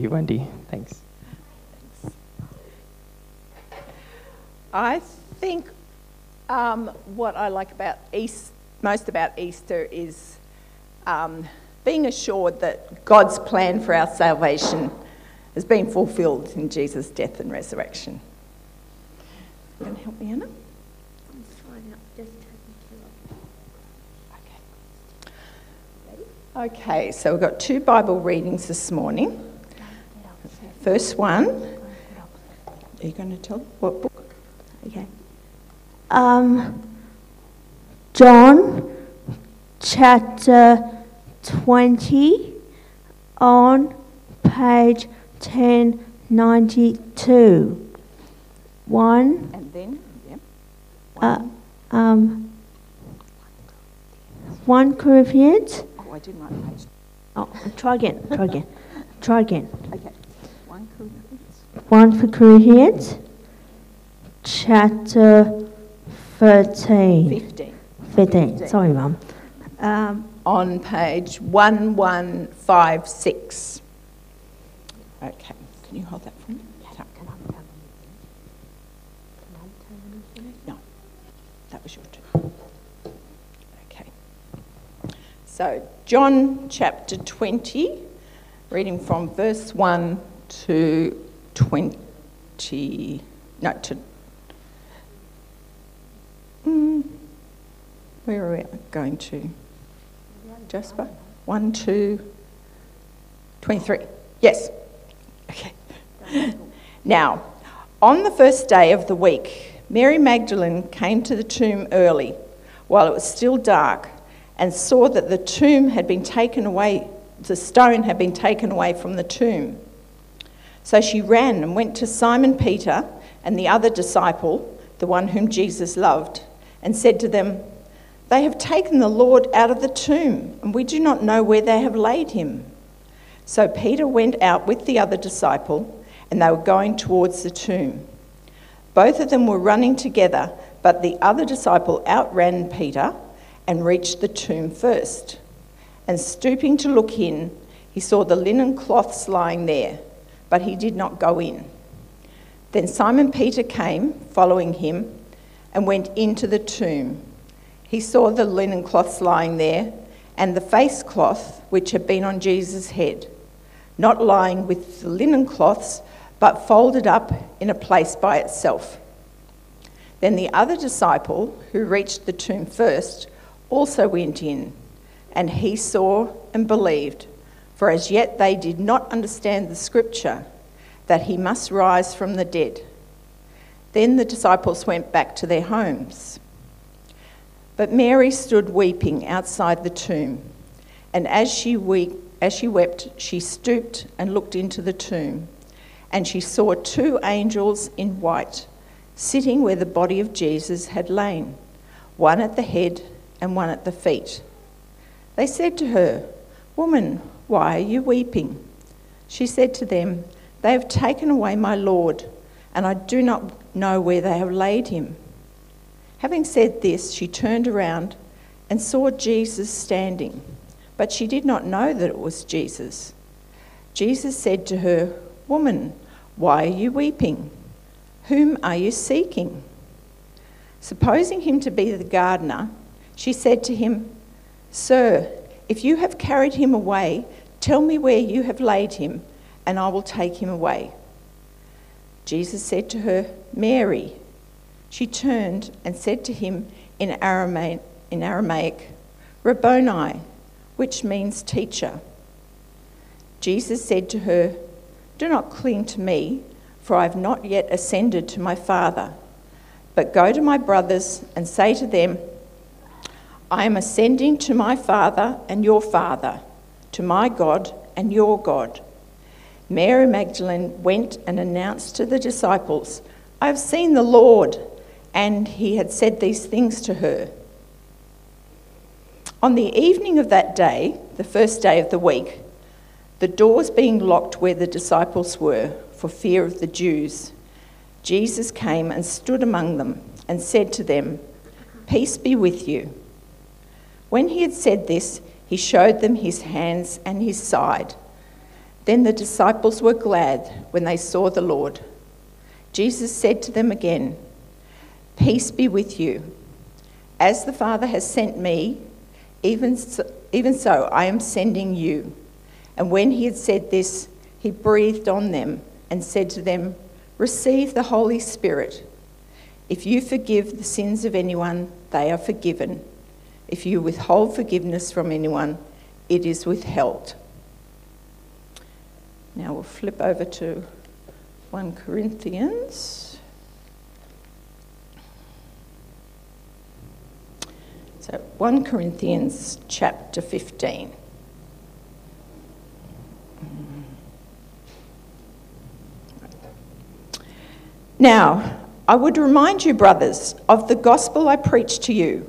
you, Wendy. Thanks. I think um, what I like about East, most about Easter is um, being assured that God's plan for our salvation has been fulfilled in Jesus' death and resurrection. You to help me, Anna? I'm fine, just taking care of. Okay. Okay, so we've got two Bible readings this morning. First one, are you going to tell what book? Okay. Um, John chapter 20 on page 1092. One, And then, yeah. uh, um, 1 Corinthians. Oh, I didn't write page. Oh, try again, try again, try again. Okay. One Corinthians. 1 Corinthians chapter 13. 15. 15, sorry, Mum. Um, On page 1156. Okay, can you hold that for me? No, that was your turn. Okay. So, John chapter 20, reading from verse 1 to 20. No, to. Mm, where are we going to? Jasper? 1 to 23. Yes. Okay. Now, on the first day of the week, Mary Magdalene came to the tomb early, while it was still dark, and saw that the tomb had been taken away, the stone had been taken away from the tomb. So she ran and went to Simon Peter and the other disciple, the one whom Jesus loved, and said to them, They have taken the Lord out of the tomb, and we do not know where they have laid him. So Peter went out with the other disciple, and they were going towards the tomb. Both of them were running together, but the other disciple outran Peter and reached the tomb first. And stooping to look in, he saw the linen cloths lying there, but he did not go in. Then Simon Peter came, following him, and went into the tomb. He saw the linen cloths lying there, and the face cloth which had been on Jesus' head, not lying with the linen cloths, but folded up in a place by itself. Then the other disciple, who reached the tomb first, also went in, and he saw and believed, for as yet they did not understand the scripture that he must rise from the dead. Then the disciples went back to their homes. But Mary stood weeping outside the tomb, and as she, as she wept, she stooped and looked into the tomb, and she saw two angels in white sitting where the body of Jesus had lain, one at the head and one at the feet. They said to her, Woman, why are you weeping? She said to them, They have taken away my Lord, and I do not know where they have laid him. Having said this, she turned around and saw Jesus standing, but she did not know that it was Jesus. Jesus said to her, Woman, why are you weeping? Whom are you seeking? Supposing him to be the gardener, she said to him, Sir, if you have carried him away, tell me where you have laid him, and I will take him away. Jesus said to her, Mary. She turned and said to him in Aramaic, in Aramaic Rabboni, which means teacher. Jesus said to her, Do not cling to me, for I have not yet ascended to my Father. But go to my brothers and say to them, I am ascending to my Father and your Father, to my God and your God. Mary Magdalene went and announced to the disciples, I have seen the Lord. And he had said these things to her. On the evening of that day, the first day of the week, the doors being locked where the disciples were for fear of the Jews, Jesus came and stood among them and said to them, Peace be with you. When he had said this, he showed them his hands and his side. Then the disciples were glad when they saw the Lord. Jesus said to them again, Peace be with you. As the Father has sent me, even so, even so I am sending you. And when he had said this, he breathed on them and said to them, Receive the Holy Spirit. If you forgive the sins of anyone, they are forgiven. If you withhold forgiveness from anyone, it is withheld. Now we'll flip over to 1 Corinthians. So 1 Corinthians chapter 15. Now, I would remind you, brothers, of the gospel I preached to you,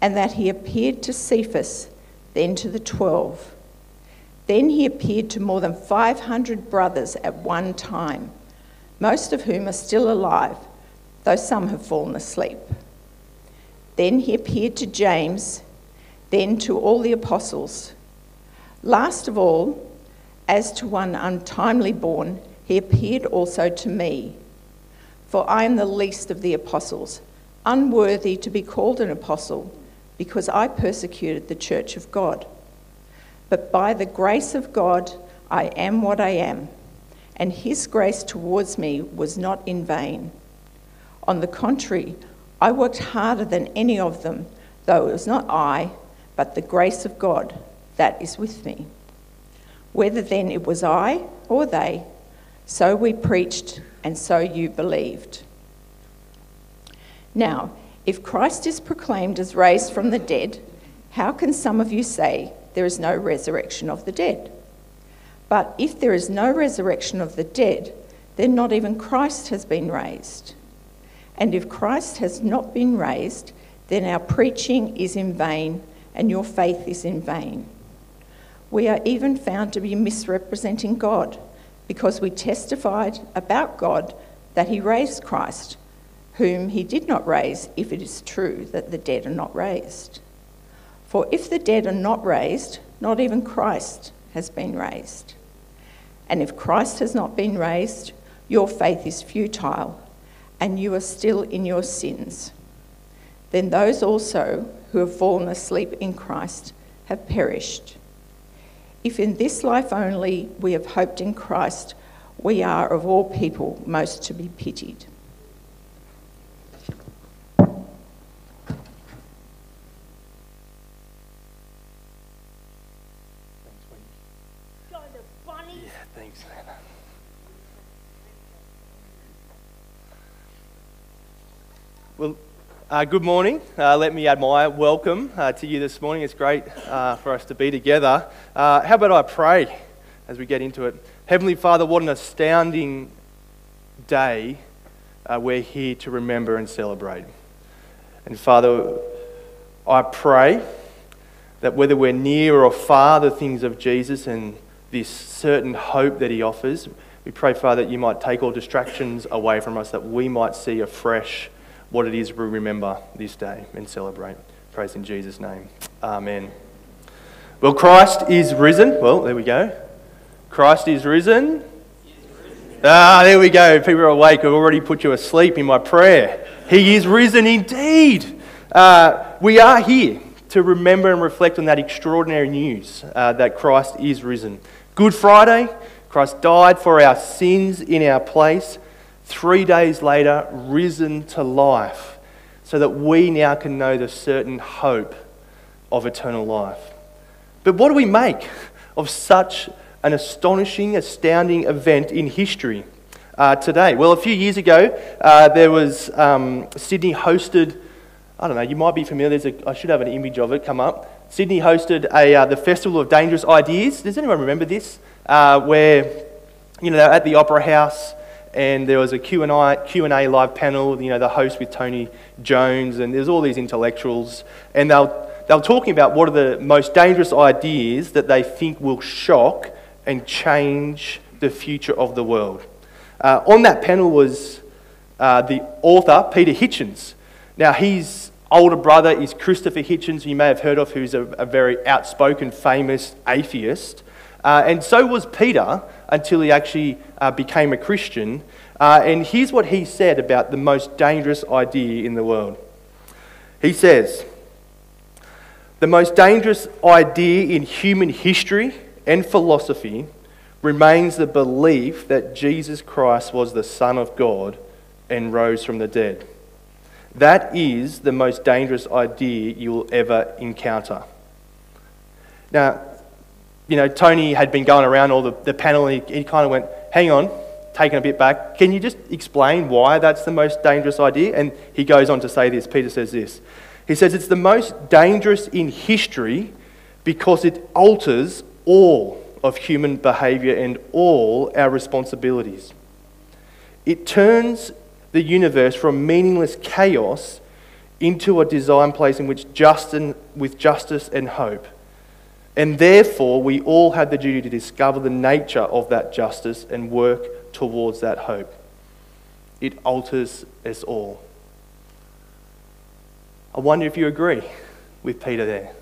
and that he appeared to Cephas, then to the twelve. Then he appeared to more than 500 brothers at one time, most of whom are still alive, though some have fallen asleep. Then he appeared to James, then to all the apostles. Last of all, as to one untimely born, he appeared also to me. For I am the least of the apostles, unworthy to be called an apostle, because I persecuted the church of God. But by the grace of God, I am what I am, and his grace towards me was not in vain. On the contrary, I worked harder than any of them, though it was not I, but the grace of God that is with me. Whether then it was I or they, so we preached and so you believed. Now, if Christ is proclaimed as raised from the dead, how can some of you say there is no resurrection of the dead? But if there is no resurrection of the dead, then not even Christ has been raised. And if Christ has not been raised, then our preaching is in vain and your faith is in vain. We are even found to be misrepresenting God because we testified about God that he raised Christ, whom he did not raise, if it is true that the dead are not raised. For if the dead are not raised, not even Christ has been raised. And if Christ has not been raised, your faith is futile, and you are still in your sins. Then those also who have fallen asleep in Christ have perished. If in this life only we have hoped in Christ, we are of all people most to be pitied. Uh, good morning. Uh, let me add my welcome uh, to you this morning. It's great uh, for us to be together. Uh, how about I pray as we get into it? Heavenly Father, what an astounding day uh, we're here to remember and celebrate. And Father, I pray that whether we're near or far the things of Jesus and this certain hope that he offers, we pray, Father, that you might take all distractions away from us, that we might see afresh what it is we remember this day and celebrate. Praise in Jesus' name. Amen. Well, Christ is risen. Well, there we go. Christ is risen. Ah, there we go. People are awake. I've already put you asleep in my prayer. He is risen indeed. Uh, we are here to remember and reflect on that extraordinary news uh, that Christ is risen. Good Friday, Christ died for our sins in our place. Three days later, risen to life, so that we now can know the certain hope of eternal life. But what do we make of such an astonishing, astounding event in history uh, today? Well, a few years ago, uh, there was um, Sydney hosted. I don't know. You might be familiar. A, I should have an image of it come up. Sydney hosted a, uh, the Festival of Dangerous Ideas. Does anyone remember this? Uh, where you know, at the Opera House and there was a Q&A, live panel, you know, the host with Tony Jones, and there's all these intellectuals, and they were, they were talking about what are the most dangerous ideas that they think will shock and change the future of the world. Uh, on that panel was uh, the author, Peter Hitchens. Now, his older brother is Christopher Hitchens, you may have heard of, who's a, a very outspoken, famous atheist. Uh, and so was Peter until he actually uh, became a Christian. Uh, and here's what he said about the most dangerous idea in the world. He says, The most dangerous idea in human history and philosophy remains the belief that Jesus Christ was the Son of God and rose from the dead. That is the most dangerous idea you will ever encounter. Now, you know, Tony had been going around all the, the panel and he, he kind of went, hang on, taken a bit back. Can you just explain why that's the most dangerous idea? And he goes on to say this. Peter says this. He says it's the most dangerous in history because it alters all of human behavior and all our responsibilities. It turns the universe from meaningless chaos into a design place in which with justice and hope and therefore, we all have the duty to discover the nature of that justice and work towards that hope. It alters us all. I wonder if you agree with Peter there.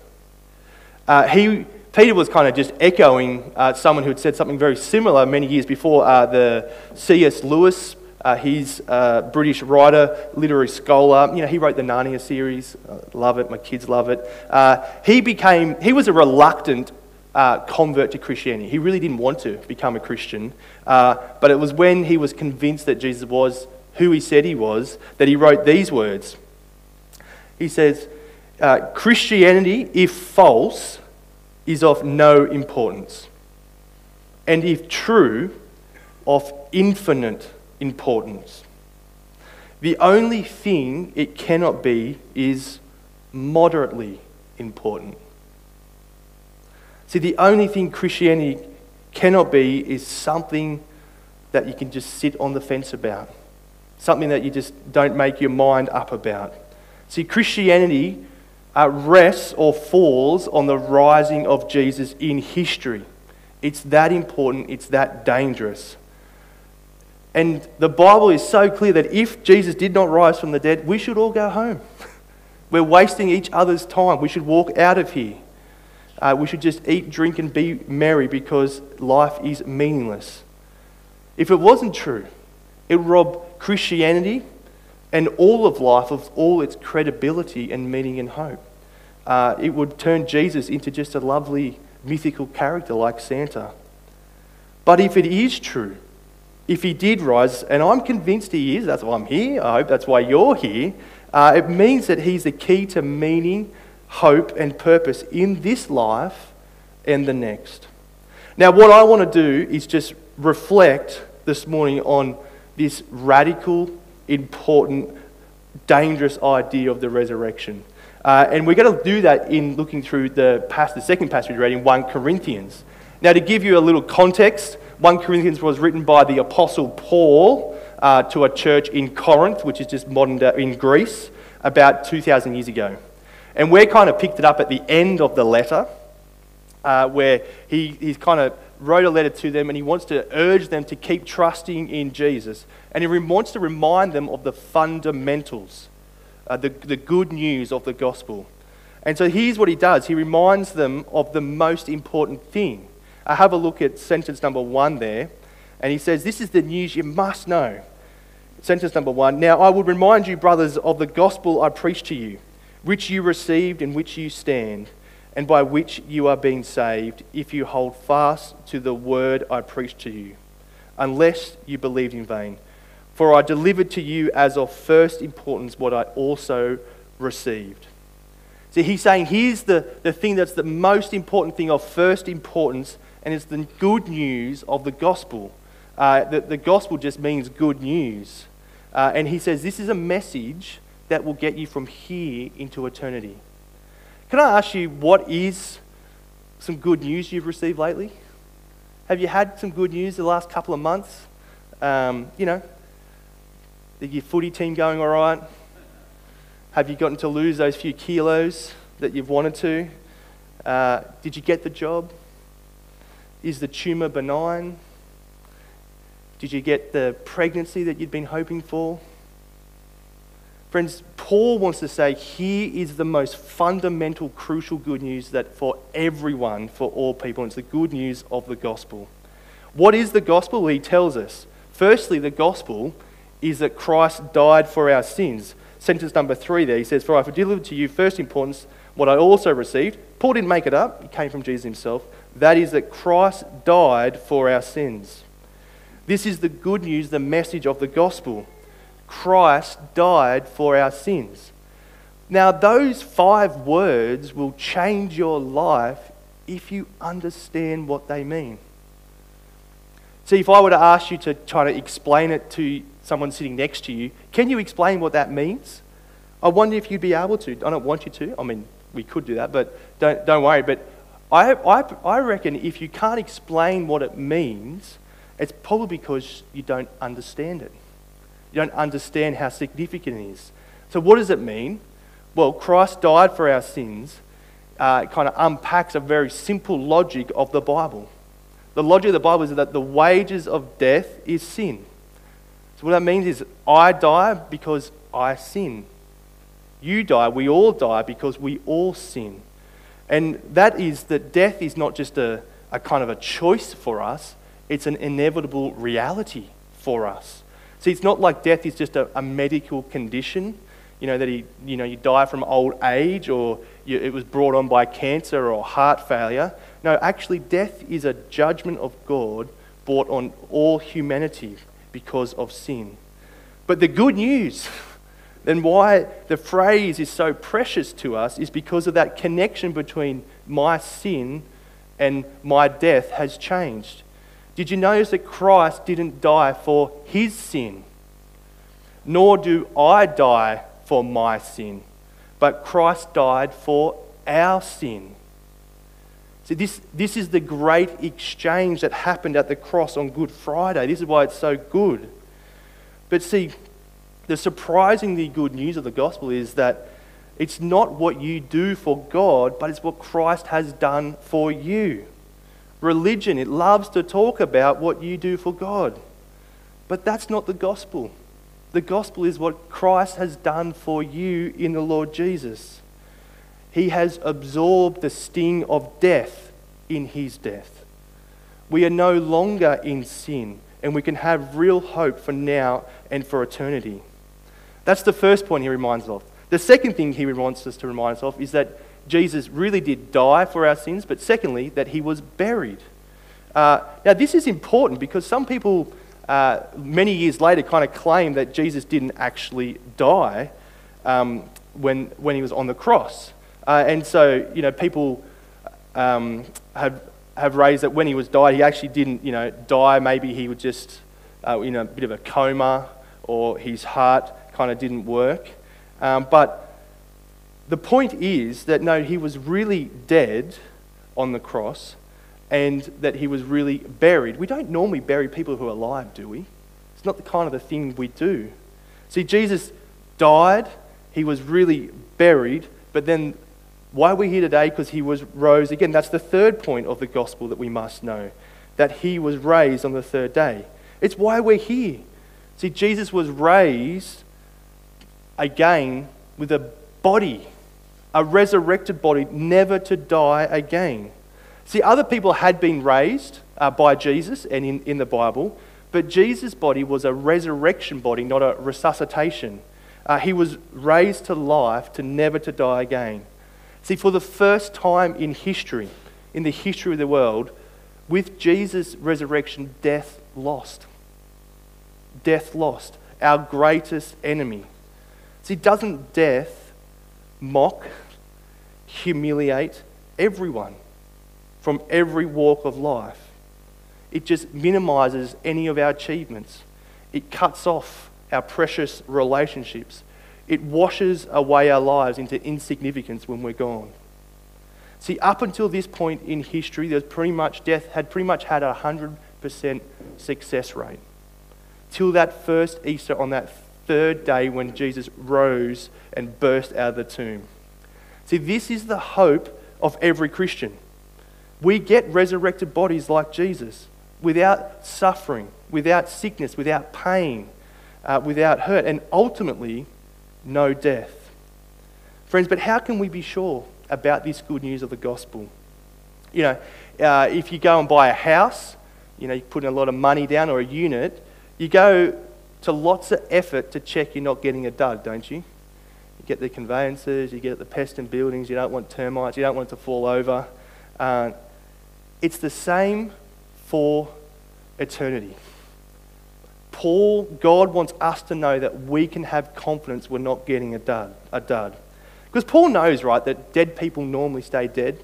Uh, he, Peter was kind of just echoing uh, someone who had said something very similar many years before. Uh, the C.S. Lewis uh, he's a British writer, literary scholar. You know, he wrote the Narnia series. I love it. My kids love it. Uh, he became, he was a reluctant uh, convert to Christianity. He really didn't want to become a Christian. Uh, but it was when he was convinced that Jesus was who he said he was that he wrote these words. He says, uh, Christianity, if false, is of no importance. And if true, of infinite importance. The only thing it cannot be is moderately important. See, the only thing Christianity cannot be is something that you can just sit on the fence about, something that you just don't make your mind up about. See, Christianity uh, rests or falls on the rising of Jesus in history. It's that important, it's that dangerous. And the Bible is so clear that if Jesus did not rise from the dead, we should all go home. We're wasting each other's time. We should walk out of here. Uh, we should just eat, drink, and be merry because life is meaningless. If it wasn't true, it would rob Christianity and all of life of all its credibility and meaning and hope. Uh, it would turn Jesus into just a lovely mythical character like Santa. But if it is true, if he did rise, and I'm convinced he is, that's why I'm here, I hope that's why you're here, uh, it means that he's the key to meaning, hope, and purpose in this life and the next. Now, what I want to do is just reflect this morning on this radical, important, dangerous idea of the resurrection. Uh, and we're going to do that in looking through the, past, the second passage we read in 1 Corinthians. Now, to give you a little context, 1 Corinthians was written by the Apostle Paul uh, to a church in Corinth, which is just modern day in Greece, about 2,000 years ago. And we're kind of picked it up at the end of the letter, uh, where he, he's kind of wrote a letter to them and he wants to urge them to keep trusting in Jesus. And he wants to remind them of the fundamentals, uh, the, the good news of the gospel. And so here's what he does he reminds them of the most important thing I have a look at sentence number one there, and he says, This is the news you must know. Sentence number one Now I would remind you, brothers, of the gospel I preached to you, which you received, in which you stand, and by which you are being saved, if you hold fast to the word I preached to you, unless you believed in vain. For I delivered to you as of first importance what I also received. See, he's saying here's the, the thing that's the most important thing of first importance and it's the good news of the gospel. Uh, the, the gospel just means good news. Uh, and he says this is a message that will get you from here into eternity. Can I ask you, what is some good news you've received lately? Have you had some good news the last couple of months? Um, you know, your footy team going all right? Have you gotten to lose those few kilos that you've wanted to? Uh, did you get the job? Is the tumour benign? Did you get the pregnancy that you'd been hoping for? Friends, Paul wants to say here is the most fundamental, crucial good news that for everyone, for all people, it's the good news of the gospel. What is the gospel? He tells us. Firstly, the gospel is that Christ died for our sins. Sentence number three there, he says, For I have delivered to you first importance what I also received. Paul didn't make it up, it came from Jesus himself. That is that Christ died for our sins. This is the good news, the message of the gospel. Christ died for our sins. Now, those five words will change your life if you understand what they mean. See, if I were to ask you to try to explain it to someone sitting next to you, can you explain what that means? I wonder if you'd be able to. I don't want you to. I mean, we could do that, but don't, don't worry. But I, I, I reckon if you can't explain what it means, it's probably because you don't understand it. You don't understand how significant it is. So, what does it mean? Well, Christ died for our sins. Uh, it kind of unpacks a very simple logic of the Bible. The logic of the Bible is that the wages of death is sin. So, what that means is I die because I sin. You die, we all die because we all sin. And that is that death is not just a, a kind of a choice for us, it's an inevitable reality for us. See, it's not like death is just a, a medical condition, you know, that he, you know, you die from old age or you, it was brought on by cancer or heart failure. No, actually, death is a judgment of God brought on all humanity because of sin. But the good news, then why the phrase is so precious to us, is because of that connection between my sin and my death has changed. Did you notice that Christ didn't die for his sin? Nor do I die for my sin, but Christ died for our sin. See, this, this is the great exchange that happened at the cross on Good Friday. This is why it's so good. But see, the surprisingly good news of the gospel is that it's not what you do for God, but it's what Christ has done for you religion. It loves to talk about what you do for God. But that's not the gospel. The gospel is what Christ has done for you in the Lord Jesus. He has absorbed the sting of death in his death. We are no longer in sin, and we can have real hope for now and for eternity. That's the first point he reminds us of. The second thing he wants us to remind us of is that Jesus really did die for our sins, but secondly, that he was buried. Uh, now, this is important because some people, uh, many years later, kind of claim that Jesus didn't actually die um, when, when he was on the cross. Uh, and so, you know, people um, have, have raised that when he was died, he actually didn't, you know, die. Maybe he was just uh, in a bit of a coma or his heart kind of didn't work. Um, but the point is that no, he was really dead on the cross and that he was really buried. We don't normally bury people who are alive, do we? It's not the kind of the thing we do. See, Jesus died, he was really buried, but then why are we here today? Because he was rose again. That's the third point of the gospel that we must know that he was raised on the third day. It's why we're here. See, Jesus was raised again with a body a resurrected body, never to die again. See, other people had been raised uh, by Jesus and in, in the Bible, but Jesus' body was a resurrection body, not a resuscitation. Uh, he was raised to life to never to die again. See, for the first time in history, in the history of the world, with Jesus' resurrection, death lost. Death lost. Our greatest enemy. See, doesn't death mock humiliate everyone from every walk of life. It just minimizes any of our achievements. It cuts off our precious relationships. It washes away our lives into insignificance when we're gone. See, up until this point in history, there's pretty much death had pretty much had a hundred percent success rate. Till that first Easter on that third day when Jesus rose and burst out of the tomb. See, this is the hope of every Christian. We get resurrected bodies like Jesus without suffering, without sickness, without pain, uh, without hurt, and ultimately, no death. Friends, but how can we be sure about this good news of the gospel? You know, uh, if you go and buy a house, you know, you put in a lot of money down or a unit, you go to lots of effort to check you're not getting a dud, don't you? You get the conveyances, you get the pest and buildings, you don't want termites, you don't want it to fall over. Uh, it's the same for eternity. Paul, God wants us to know that we can have confidence we're not getting a dud. A dud. Because Paul knows, right, that dead people normally stay dead.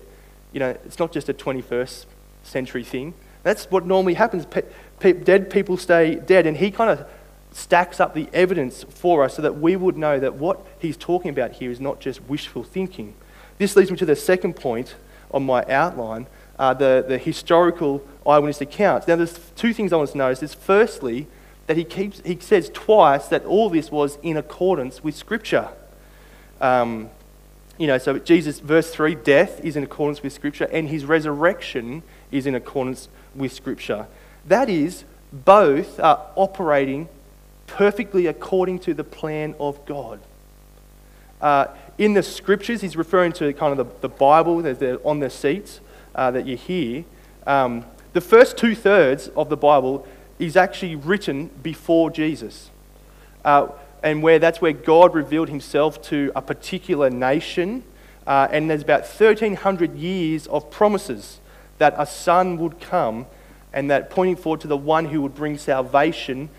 You know, it's not just a 21st century thing. That's what normally happens. Pe- pe- dead people stay dead. And he kind of stacks up the evidence for us so that we would know that what he's talking about here is not just wishful thinking. This leads me to the second point on my outline uh, the, the historical eyewitness accounts. Now, there's two things I want to notice. Is firstly, that he, keeps, he says twice that all this was in accordance with Scripture. Um, you know, so Jesus, verse 3, death is in accordance with Scripture, and his resurrection is in accordance with Scripture. That is, both are operating perfectly according to the plan of God. Uh, in the Scriptures, he's referring to kind of the, the Bible, they're on the seats uh, that you hear, um, the first two thirds of the Bible is actually written before Jesus. Uh, and where that's where God revealed himself to a particular nation. Uh, and there's about 1,300 years of promises that a son would come and that pointing forward to the one who would bring salvation,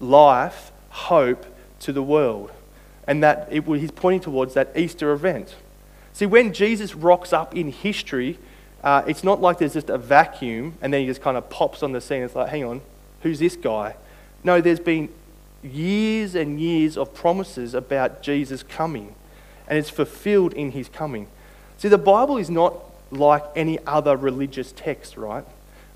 life, hope to the world. And that it, he's pointing towards that Easter event. See, when Jesus rocks up in history, uh, it's not like there's just a vacuum and then he just kind of pops on the scene. It's like, hang on, who's this guy? No, there's been years and years of promises about Jesus coming, and it's fulfilled in his coming. See, the Bible is not like any other religious text, right?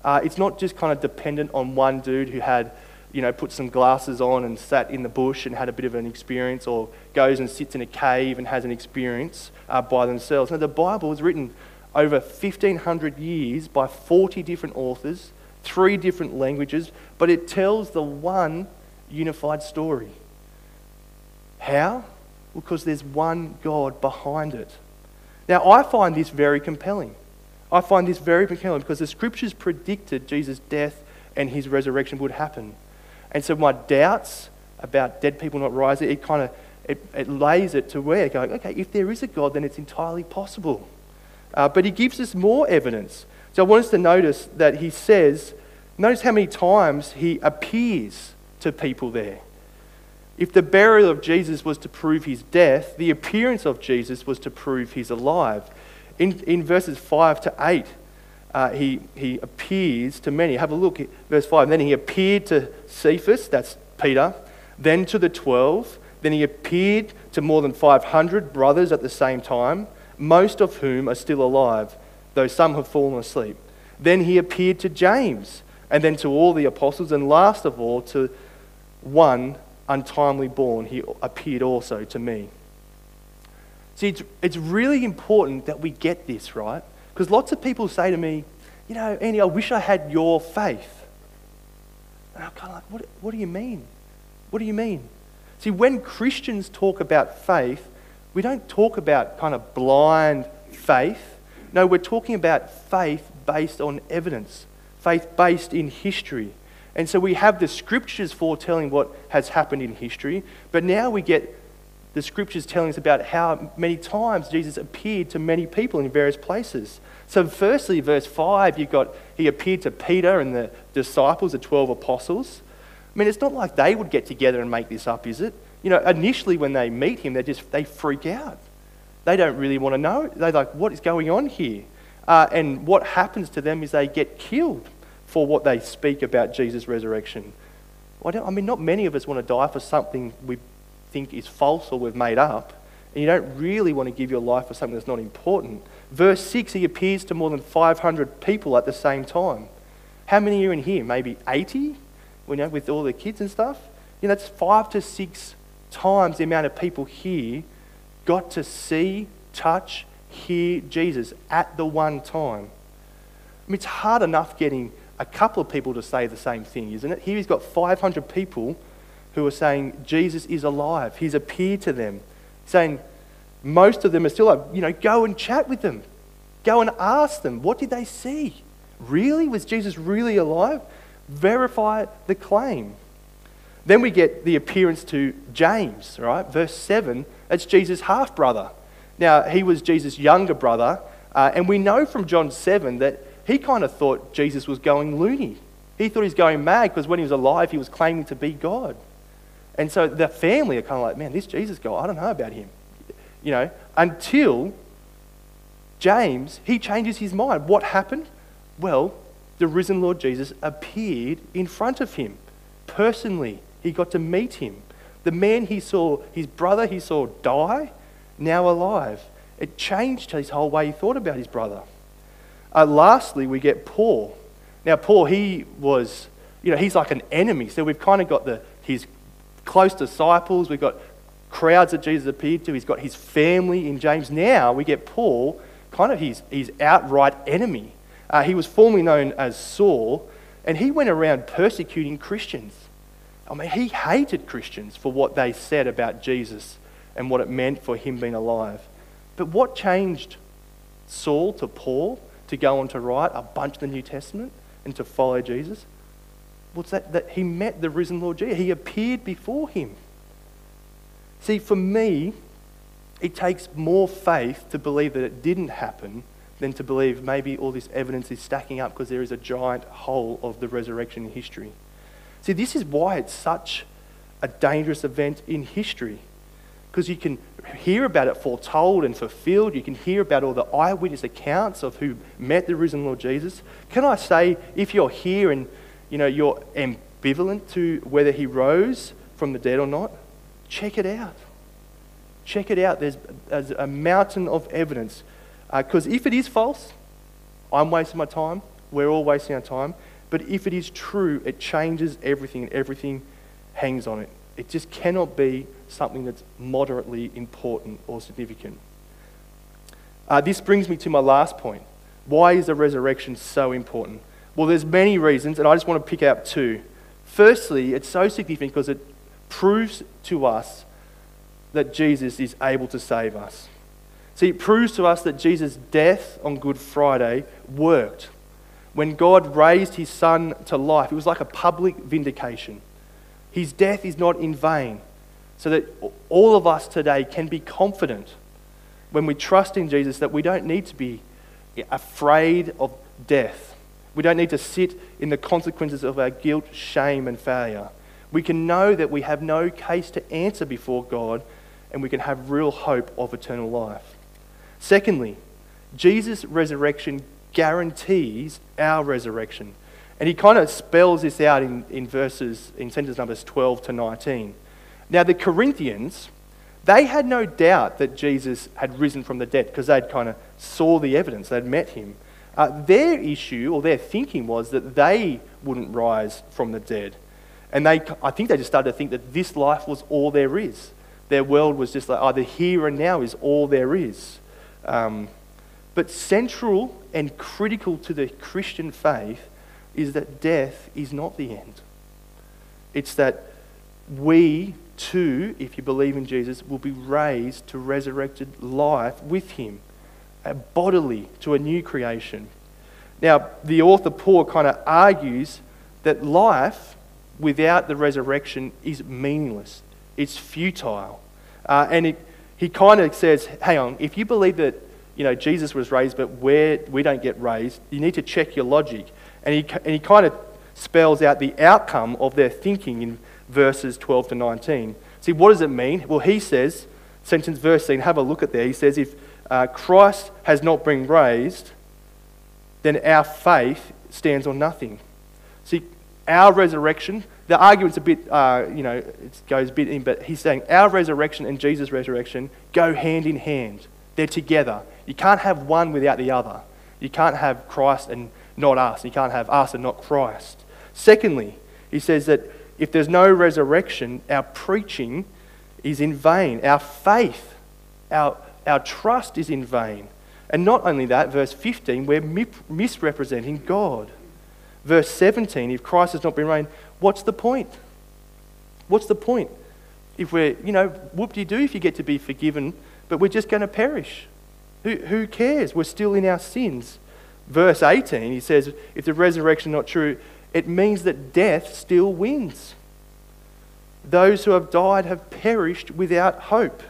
Uh, it's not just kind of dependent on one dude who had, you know, put some glasses on and sat in the bush and had a bit of an experience, or goes and sits in a cave and has an experience uh, by themselves. Now, the Bible was written over 1,500 years by 40 different authors, three different languages, but it tells the one unified story. How? Because there's one God behind it. Now, I find this very compelling. I find this very compelling because the scriptures predicted Jesus' death and his resurrection would happen. And so my doubts about dead people not rising, it kind of it, it lays it to where going, okay, if there is a God, then it's entirely possible. Uh, but he gives us more evidence. So I want us to notice that he says, notice how many times he appears to people there. If the burial of Jesus was to prove his death, the appearance of Jesus was to prove he's alive. In, in verses 5 to 8, uh, he, he appears to many. Have a look at verse 5. then he appeared to Cephas, that's Peter, then to the 12. Then he appeared to more than 500 brothers at the same time most of whom are still alive, though some have fallen asleep. Then he appeared to James, and then to all the apostles, and last of all to one untimely born, he appeared also to me. See, it's, it's really important that we get this, right? Because lots of people say to me, you know, Andy, I wish I had your faith. And I'm kind of like, what, what do you mean? What do you mean? See, when Christians talk about faith, we don't talk about kind of blind faith. No, we're talking about faith based on evidence, faith based in history. And so we have the scriptures foretelling what has happened in history, but now we get the scriptures telling us about how many times Jesus appeared to many people in various places. So, firstly, verse 5, you've got he appeared to Peter and the disciples, the 12 apostles. I mean, it's not like they would get together and make this up, is it? you know, initially when they meet him, they just they freak out. They don't really want to know. They're like, what is going on here? Uh, and what happens to them is they get killed for what they speak about Jesus' resurrection. I, I mean, not many of us want to die for something we think is false or we've made up. And you don't really want to give your life for something that's not important. Verse 6, he appears to more than 500 people at the same time. How many are in here? Maybe 80? You know, with all the kids and stuff? You know, that's five to six times the amount of people here got to see, touch, hear Jesus at the one time. I mean, it's hard enough getting a couple of people to say the same thing, isn't it? Here he's got 500 people who are saying Jesus is alive. He's appeared to them, saying most of them are still like, you know, go and chat with them. Go and ask them, what did they see? Really? Was Jesus really alive? Verify the claim. Then we get the appearance to James, right? Verse 7, that's Jesus' half brother. Now, he was Jesus' younger brother, uh, and we know from John 7 that he kind of thought Jesus was going loony. He thought he was going mad because when he was alive, he was claiming to be God. And so the family are kind of like, man, this Jesus guy, I don't know about him. You know, until James, he changes his mind. What happened? Well, the risen Lord Jesus appeared in front of him personally. He got to meet him. The man he saw, his brother he saw die, now alive. It changed his whole way he thought about his brother. Uh, lastly, we get Paul. Now, Paul, he was, you know, he's like an enemy. So we've kind of got the, his close disciples, we've got crowds that Jesus appeared to, he's got his family in James. Now we get Paul, kind of his, his outright enemy. Uh, he was formerly known as Saul, and he went around persecuting Christians. I mean, he hated Christians for what they said about Jesus and what it meant for him being alive. But what changed Saul to Paul to go on to write a bunch of the New Testament and to follow Jesus? What's that? That he met the risen Lord Jesus. He appeared before him. See, for me, it takes more faith to believe that it didn't happen than to believe maybe all this evidence is stacking up because there is a giant hole of the resurrection in history. See, this is why it's such a dangerous event in history. Because you can hear about it foretold and fulfilled. You can hear about all the eyewitness accounts of who met the risen Lord Jesus. Can I say, if you're here and you know you're ambivalent to whether he rose from the dead or not, check it out. Check it out. There's, there's a mountain of evidence. Because uh, if it is false, I'm wasting my time. We're all wasting our time. But if it is true, it changes everything and everything hangs on it. It just cannot be something that's moderately important or significant. Uh, this brings me to my last point. Why is the resurrection so important? Well, there's many reasons, and I just want to pick out two. Firstly, it's so significant because it proves to us that Jesus is able to save us. See, it proves to us that Jesus' death on Good Friday worked. When God raised his son to life, it was like a public vindication. His death is not in vain. So that all of us today can be confident when we trust in Jesus that we don't need to be afraid of death. We don't need to sit in the consequences of our guilt, shame, and failure. We can know that we have no case to answer before God and we can have real hope of eternal life. Secondly, Jesus' resurrection guarantees our resurrection. And he kind of spells this out in, in verses, in sentence numbers 12 to 19. Now, the Corinthians, they had no doubt that Jesus had risen from the dead because they'd kind of saw the evidence, they'd met him. Uh, their issue or their thinking was that they wouldn't rise from the dead. And they, I think they just started to think that this life was all there is. Their world was just like either here and now is all there is. Um, but central and critical to the Christian faith is that death is not the end. It's that we too, if you believe in Jesus, will be raised to resurrected life with him, bodily to a new creation. Now, the author Paul kind of argues that life without the resurrection is meaningless, it's futile. Uh, and it, he kind of says, hang on, if you believe that you know, Jesus was raised, but where we don't get raised, you need to check your logic. And he, and he kind of spells out the outcome of their thinking in verses 12 to 19. See, what does it mean? Well, he says, sentence verse 10, have a look at there. He says, if uh, Christ has not been raised, then our faith stands on nothing. See, our resurrection, the argument's a bit, uh, you know, it goes a bit in, but he's saying our resurrection and Jesus' resurrection go hand in hand. They're together. You can't have one without the other. You can't have Christ and not us. You can't have us and not Christ. Secondly, he says that if there's no resurrection, our preaching is in vain. Our faith, our, our trust is in vain. And not only that, verse 15, we're misrepresenting God. Verse 17, if Christ has not been raised, what's the point? What's the point? If we're, you know, whoop de doo if you get to be forgiven, but we're just going to perish. Who, who cares? We're still in our sins. Verse 18, he says, if the resurrection is not true, it means that death still wins. Those who have died have perished without hope.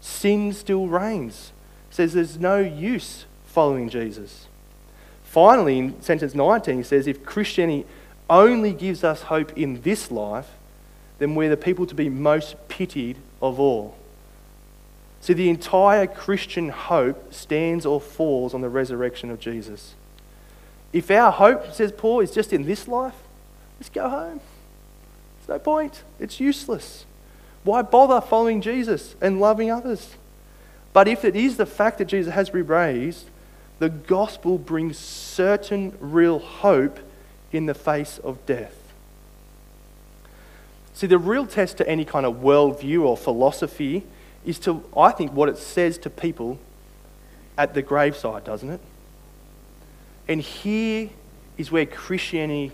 Sin still reigns. says there's no use following Jesus. Finally, in sentence 19, he says, if Christianity only gives us hope in this life, then we're the people to be most pitied of all. See, the entire Christian hope stands or falls on the resurrection of Jesus. If our hope, says Paul, is just in this life, let's go home. There's no point. It's useless. Why bother following Jesus and loving others? But if it is the fact that Jesus has been raised, the gospel brings certain real hope in the face of death. See, the real test to any kind of worldview or philosophy is to, I think, what it says to people at the graveside, doesn't it? And here is where Christianity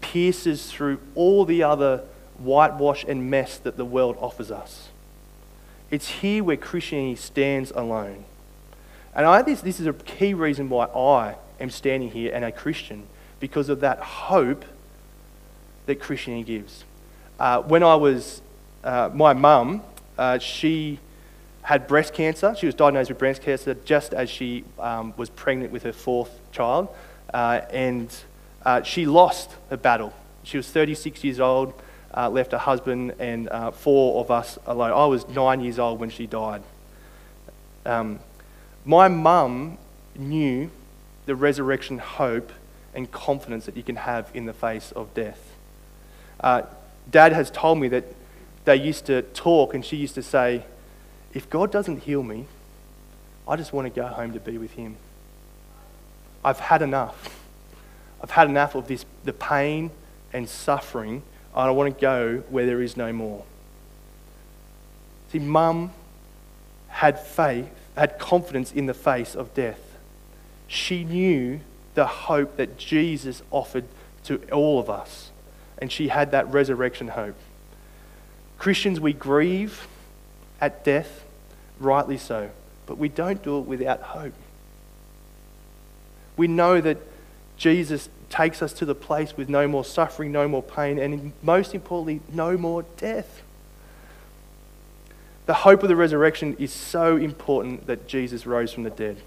pierces through all the other whitewash and mess that the world offers us. It's here where Christianity stands alone. And I think this is a key reason why I am standing here and a Christian, because of that hope that Christianity gives. Uh, when I was, uh, my mum uh, she had breast cancer. She was diagnosed with breast cancer just as she um, was pregnant with her fourth child. Uh, and uh, she lost her battle. She was 36 years old, uh, left her husband and uh, four of us alone. I was nine years old when she died. Um, my mum knew the resurrection hope and confidence that you can have in the face of death. Uh, Dad has told me that they used to talk, and she used to say, If God doesn't heal me, I just want to go home to be with Him. I've had enough. I've had enough of this, the pain and suffering. I want to go where there is no more. See, mum had faith, had confidence in the face of death. She knew the hope that Jesus offered to all of us, and she had that resurrection hope. Christians, we grieve at death, rightly so, but we don't do it without hope. We know that Jesus takes us to the place with no more suffering, no more pain, and most importantly, no more death. The hope of the resurrection is so important that Jesus rose from the dead.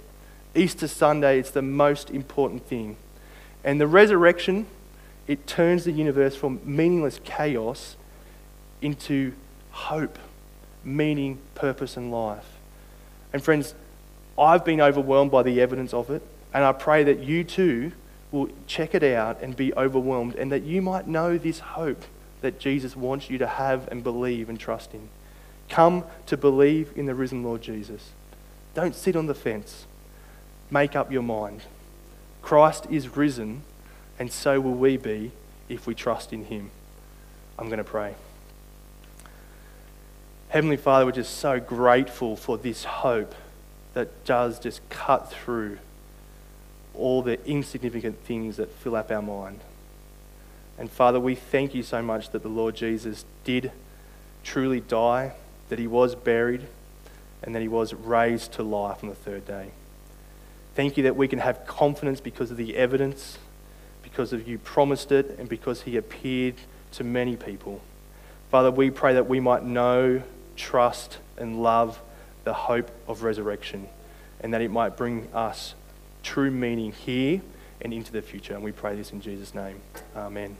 Easter Sunday, it's the most important thing. And the resurrection, it turns the universe from meaningless chaos into hope, meaning, purpose, and life. And friends, I've been overwhelmed by the evidence of it, and I pray that you too will check it out and be overwhelmed, and that you might know this hope that Jesus wants you to have and believe and trust in. Come to believe in the risen Lord Jesus. Don't sit on the fence. Make up your mind. Christ is risen, and so will we be if we trust in him. I'm going to pray. Heavenly Father, we're just so grateful for this hope that does just cut through all the insignificant things that fill up our mind. And Father, we thank you so much that the Lord Jesus did truly die, that he was buried, and that he was raised to life on the third day. Thank you that we can have confidence because of the evidence, because of you promised it, and because he appeared to many people. Father, we pray that we might know trust, and love the hope of resurrection, and that it might bring us true meaning here and into the future. And we pray this in Jesus' name. Amen.